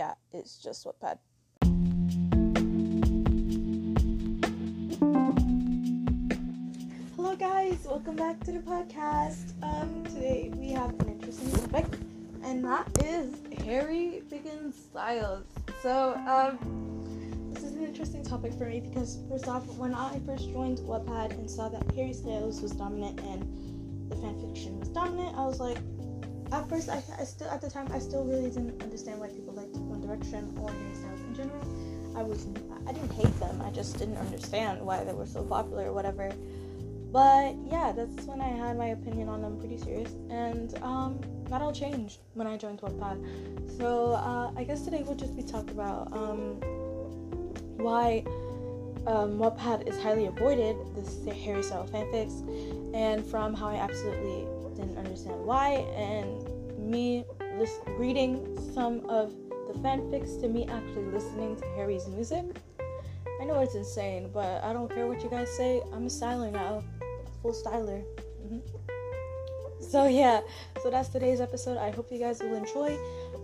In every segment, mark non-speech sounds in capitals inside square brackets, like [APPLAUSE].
yeah, it's just Wattpad. Hello, guys. Welcome back to the podcast. Um, today we have an interesting topic, and that is Harry Pickens Styles. So, um, this is an interesting topic for me because first off, when I first joined Wattpad and saw that Harry Styles was dominant and the fanfiction was dominant, I was like, at first, I, I still at the time I still really didn't understand why people liked One Direction or Harry Styles in general. I was I didn't hate them. I just didn't understand why they were so popular or whatever. But yeah, that's when I had my opinion on them pretty serious, and um, that all changed when I joined Wattpad. So uh, I guess today we'll just be talking about um, why um, Wattpad is highly avoided, the Harry Styles fanfics, and from how I absolutely didn't understand why, and me list- reading some of the fanfics to me actually listening to Harry's music. I know it's insane, but I don't care what you guys say. I'm a styler now, full styler. Mm-hmm. So yeah, so that's today's episode. I hope you guys will enjoy.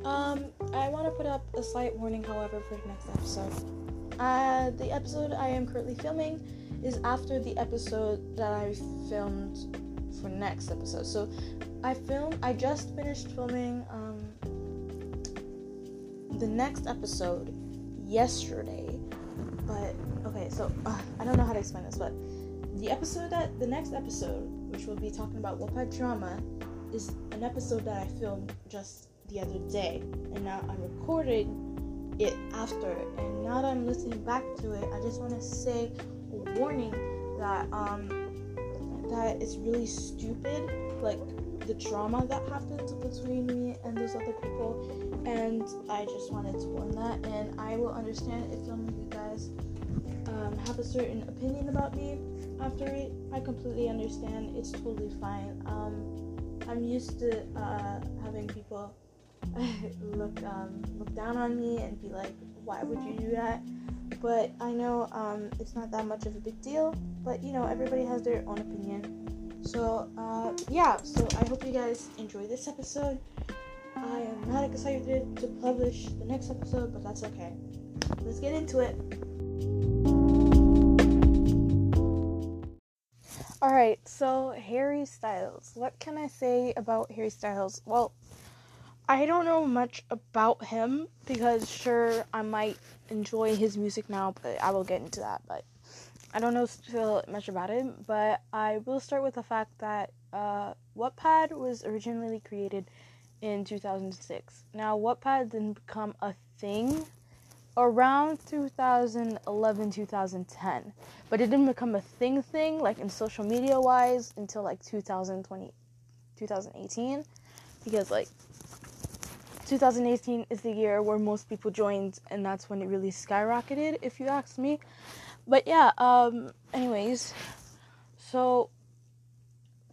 Um, I want to put up a slight warning, however, for the next episode. Uh, the episode I am currently filming is after the episode that I filmed for next episode. So I filmed. I just finished filming um, the next episode yesterday. But okay, so uh, I don't know how to explain this, but the episode that the next episode, which will be talking about Wattpad drama, is an episode that I filmed just the other day, and now I'm recording it after. And now that I'm listening back to it, I just want to say a warning that um that it's really stupid, like the drama that happens between me and those other people, and I just wanted to warn that. And I will understand if some of you guys um, have a certain opinion about me after it. I completely understand. It's totally fine. Um, I'm used to uh, having people [LAUGHS] look um, look down on me and be like, "Why would you do that?" But I know um, it's not that much of a big deal. But you know, everybody has their own opinion. So uh, yeah. So I hope you guys enjoy this episode. I am not excited to publish the next episode, but that's okay. Let's get into it. Alright, so Harry Styles. What can I say about Harry Styles? Well, I don't know much about him because sure I might enjoy his music now, but I will get into that. But I don't know still much about him. But I will start with the fact that uh, Wattpad was originally created in 2006. Now Wattpad didn't become a thing around 2011 2010 but it didn't become a thing thing like in social media wise until like 2020 2018 because like 2018 is the year where most people joined and that's when it really skyrocketed if you ask me but yeah um anyways so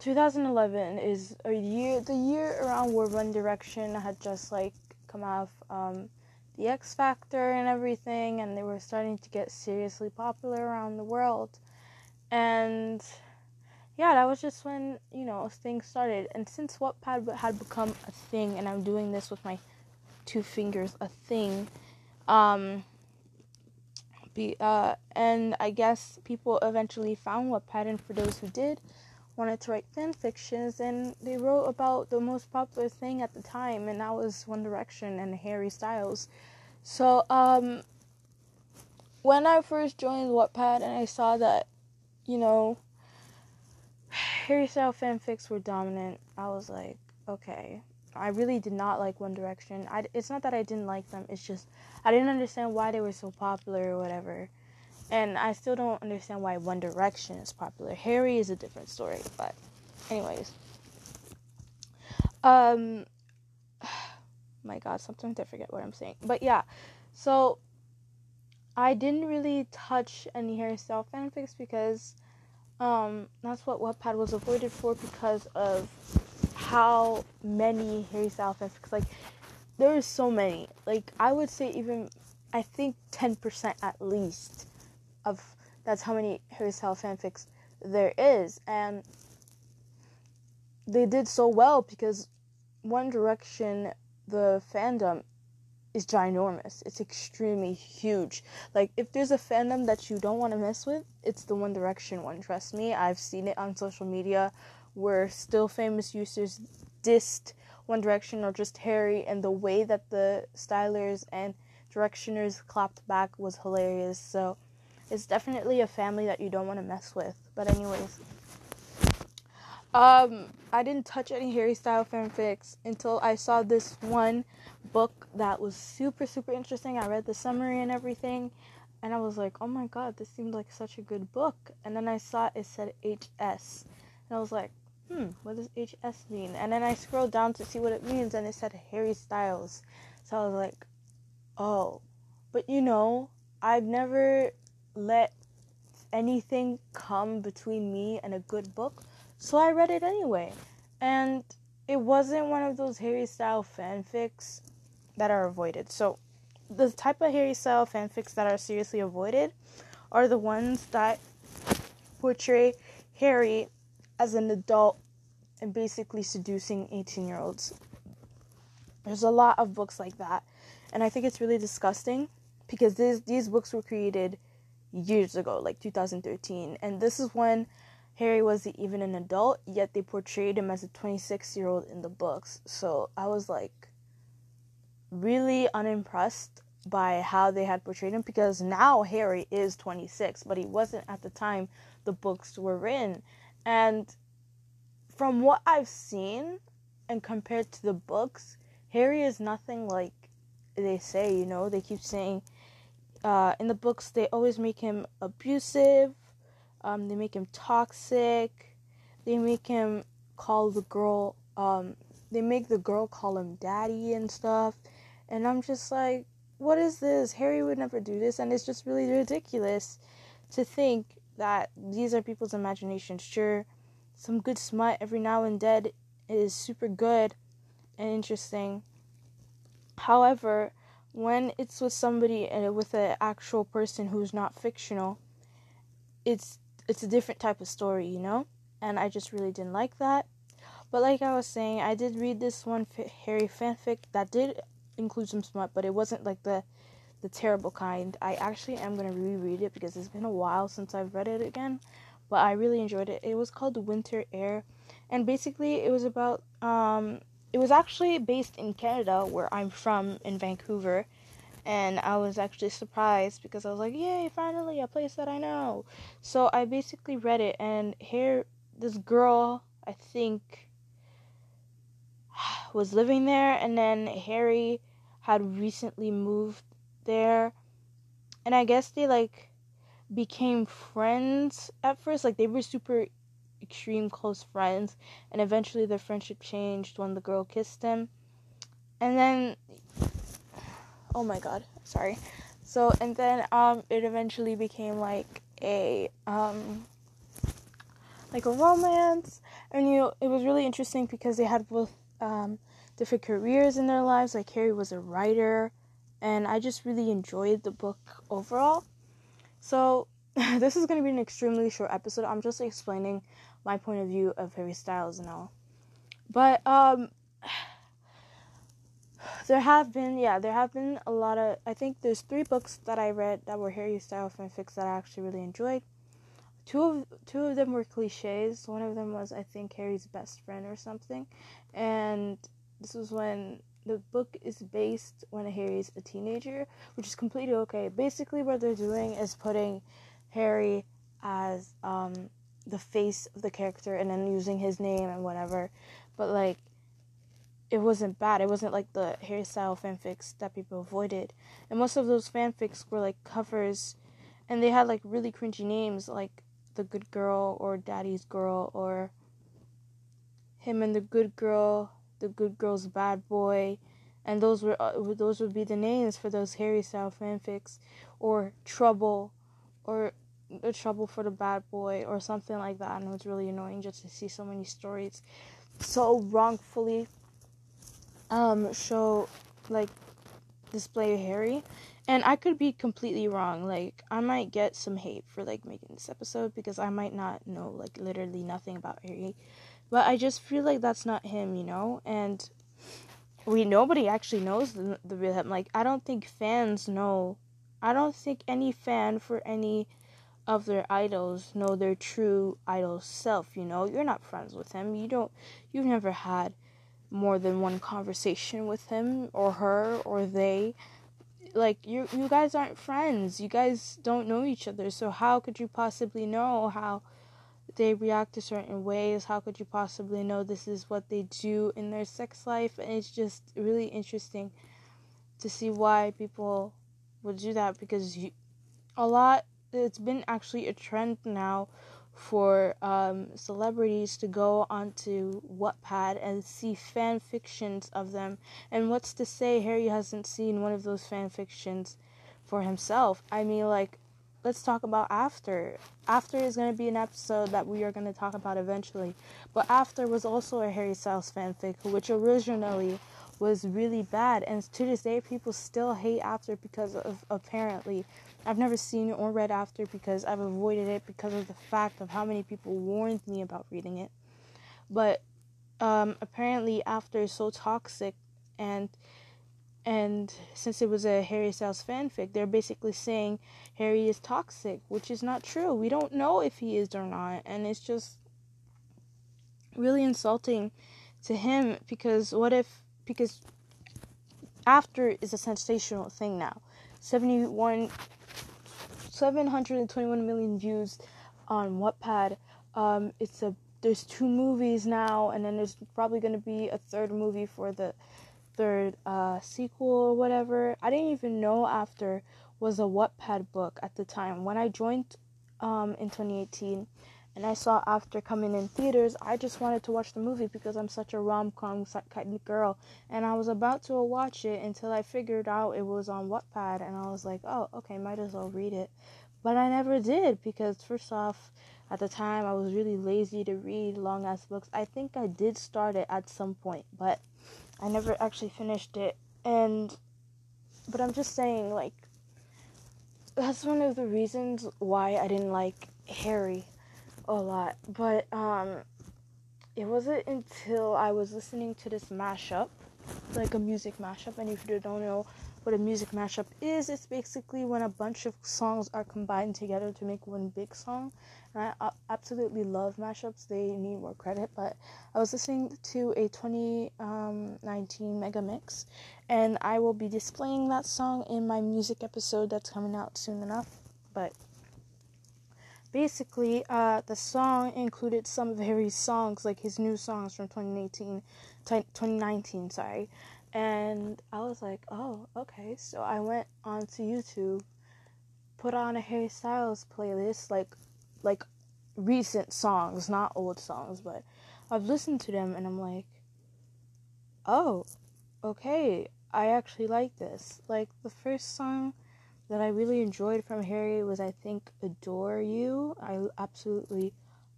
2011 is a year the year around where one direction had just like come off um the X Factor and everything, and they were starting to get seriously popular around the world. And yeah, that was just when, you know, things started. And since Wattpad had become a thing, and I'm doing this with my two fingers, a thing, um, be, uh, and I guess people eventually found Wattpad, and for those who did, wanted to write fan fictions, and they wrote about the most popular thing at the time, and that was One Direction and Harry Styles. So, um, when I first joined Wattpad and I saw that, you know, Harry Styles fanfics were dominant, I was like, okay. I really did not like One Direction. I, it's not that I didn't like them, it's just I didn't understand why they were so popular or whatever. And I still don't understand why One Direction is popular. Harry is a different story, but anyways. Um [SIGHS] my god, sometimes I forget what I'm saying. But yeah. So I didn't really touch any Harry Styles fanfics because um that's what Wattpad was avoided for because of how many Harry Styles fanfics like there's so many. Like I would say even I think 10% at least of that's how many Harry Styles fanfics there is, and they did so well because One Direction, the fandom, is ginormous. It's extremely huge. Like if there's a fandom that you don't want to mess with, it's the One Direction one. Trust me, I've seen it on social media where still famous users dissed One Direction or just Harry, and the way that the stylers and directioners clapped back was hilarious. So it's definitely a family that you don't want to mess with. But anyways, um, I didn't touch any Harry Style fanfics until I saw this one book that was super super interesting. I read the summary and everything, and I was like, "Oh my god, this seemed like such a good book." And then I saw it said HS, and I was like, "Hmm, what does HS mean?" And then I scrolled down to see what it means, and it said Harry Styles. So I was like, "Oh," but you know, I've never let anything come between me and a good book so I read it anyway. And it wasn't one of those Harry style fanfics that are avoided. So the type of Harry style fanfics that are seriously avoided are the ones that portray Harry as an adult and basically seducing 18 year olds. There's a lot of books like that. And I think it's really disgusting because these these books were created years ago, like 2013. And this is when Harry wasn't even an adult, yet they portrayed him as a 26 year old in the books. So I was like really unimpressed by how they had portrayed him because now Harry is 26, but he wasn't at the time the books were written. And from what I've seen and compared to the books, Harry is nothing like they say, you know, they keep saying uh, in the books they always make him abusive um, they make him toxic. They make him call the girl. Um, they make the girl call him daddy and stuff. And I'm just like, what is this? Harry would never do this, and it's just really ridiculous to think that these are people's imaginations. Sure, some good smut every now and then is super good and interesting. However, when it's with somebody and uh, with an actual person who's not fictional, it's it's a different type of story, you know? And I just really didn't like that. But like I was saying, I did read this one Harry fanfic that did include some smut, but it wasn't like the the terrible kind. I actually am gonna reread it because it's been a while since I've read it again. But I really enjoyed it. It was called Winter Air, and basically it was about um, it was actually based in Canada, where I'm from in Vancouver, and I was actually surprised because I was like, "Yay, finally a place that I know." So I basically read it and here this girl, I think [SIGHS] was living there and then Harry had recently moved there. And I guess they like became friends at first, like they were super extreme close friends and eventually their friendship changed when the girl kissed him. And then oh my god, sorry. So and then um it eventually became like a um like a romance and you know it was really interesting because they had both um different careers in their lives like Harry was a writer and I just really enjoyed the book overall. So [LAUGHS] this is going to be an extremely short episode. I'm just explaining my point of view of Harry Styles and all. But um there have been yeah there have been a lot of i think there's three books that i read that were harry style fanfics that i actually really enjoyed. Two of two of them were cliches. One of them was i think harry's best friend or something. And this was when the book is based when harry's a teenager which is completely okay. Basically what they're doing is putting harry as um the face of the character and then using his name and whatever. But like it wasn't bad. It wasn't like the Harry Style fanfics that people avoided. And most of those fanfics were like covers and they had like really cringy names like The Good Girl or Daddy's Girl or Him and the Good Girl, The Good Girl's Bad Boy. And those were uh, those would be the names for those Harry style fanfics or Trouble or the trouble for the bad boy or something like that and it was really annoying just to see so many stories so wrongfully um, show like display Harry, and I could be completely wrong. Like I might get some hate for like making this episode because I might not know like literally nothing about Harry, but I just feel like that's not him, you know. And we nobody actually knows the, the real him. Like I don't think fans know. I don't think any fan for any of their idols know their true idol self. You know, you're not friends with him. You don't. You've never had more than one conversation with him or her or they. Like you, you guys aren't friends. You guys don't know each other. So how could you possibly know how? they react to certain ways. How could you possibly know this is what they do in their sex life? And it's just really interesting to see why people would do that because you, a lot, it's been actually a trend now for um, celebrities to go onto Wattpad and see fan fictions of them. And what's to say Harry hasn't seen one of those fan fictions for himself? I mean, like, let's talk about after. After is going to be an episode that we are going to talk about eventually. But after was also a Harry Styles fanfic, which originally was really bad, and to this day people still hate after because of apparently. I've never seen or read after because I've avoided it because of the fact of how many people warned me about reading it. But um, apparently, after is so toxic and and since it was a Harry Styles fanfic, they're basically saying Harry is toxic, which is not true. We don't know if he is or not, and it's just really insulting to him because what if because after is a sensational thing now. 71 721 million views on Wattpad. Um, it's a there's two movies now, and then there's probably to be a third movie for the third uh, sequel or whatever. I didn't even know after was a Wattpad book at the time. When I joined um, in 2018 and I saw After coming in theaters, I just wanted to watch the movie because I'm such a rom com kind of girl. And I was about to watch it until I figured out it was on Wattpad, and I was like, oh, okay, might as well read it. But I never did because, first off, at the time I was really lazy to read long ass books. I think I did start it at some point, but I never actually finished it. And, but I'm just saying, like, that's one of the reasons why I didn't like Harry a lot. But, um, it wasn't until I was listening to this mashup, like a music mashup, and if you don't know what a music mashup is, it's basically when a bunch of songs are combined together to make one big song. And I absolutely love mashups, they need more credit. But I was listening to a 2019 mega mix, and I will be displaying that song in my music episode that's coming out soon enough. But basically, uh, the song included some of Harry's songs, like his new songs from 2018, 2019, sorry. And I was like, oh, okay. So I went onto YouTube, put on a Harry Styles playlist, like like recent songs, not old songs, but I've listened to them and I'm like, oh, okay, I actually like this. Like the first song that I really enjoyed from Harry was I think Adore You. I absolutely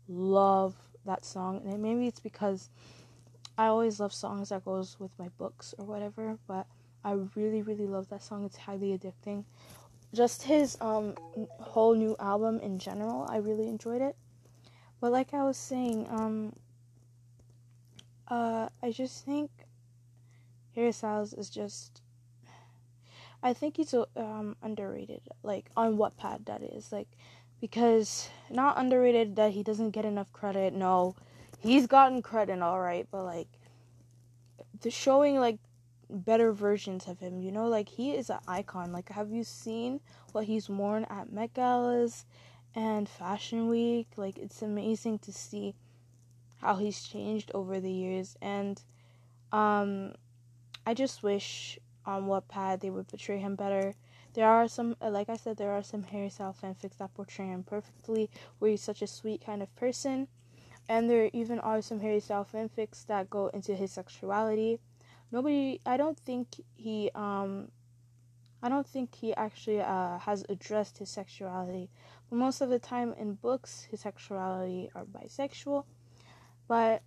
love that song and maybe it's because I always love songs that goes with my books or whatever, but I really really love that song. It's highly addicting just his um whole new album in general, I really enjoyed it. But like I was saying, um uh I just think Harry Styles is just I think he's um underrated, like on Wattpad that is, like because not underrated that he doesn't get enough credit. No, he's gotten credit all right, but like the showing like better versions of him. You know, like he is an icon. Like, have you seen what he's worn at Met Galas and Fashion Week? Like, it's amazing to see how he's changed over the years. And um, I just wish on Wattpad they would portray him better. There are some, uh, like I said, there are some Harry Styles fanfics that portray him perfectly, where he's such a sweet kind of person. And there even are some Harry Styles fanfics that go into his sexuality nobody i don't think he um i don't think he actually uh has addressed his sexuality but most of the time in books his sexuality are bisexual but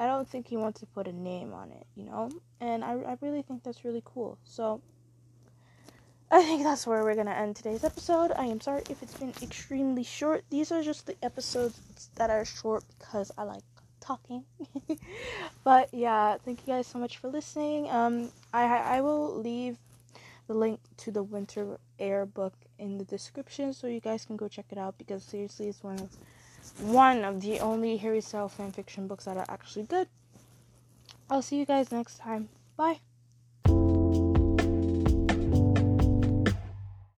I don't think he wants to put a name on it, you know? And I, I really think that's really cool. So I think that's where we're going to end today's episode. I am sorry if it's been extremely short. These are just the episodes that are short because I like talking. [LAUGHS] but yeah, thank you guys so much for listening. Um, I, I will leave the link to the Winter Air book in the description so you guys can go check it out because seriously, it's one of one of the only Harry Styles fanfiction books that are actually good. I'll see you guys next time. Bye.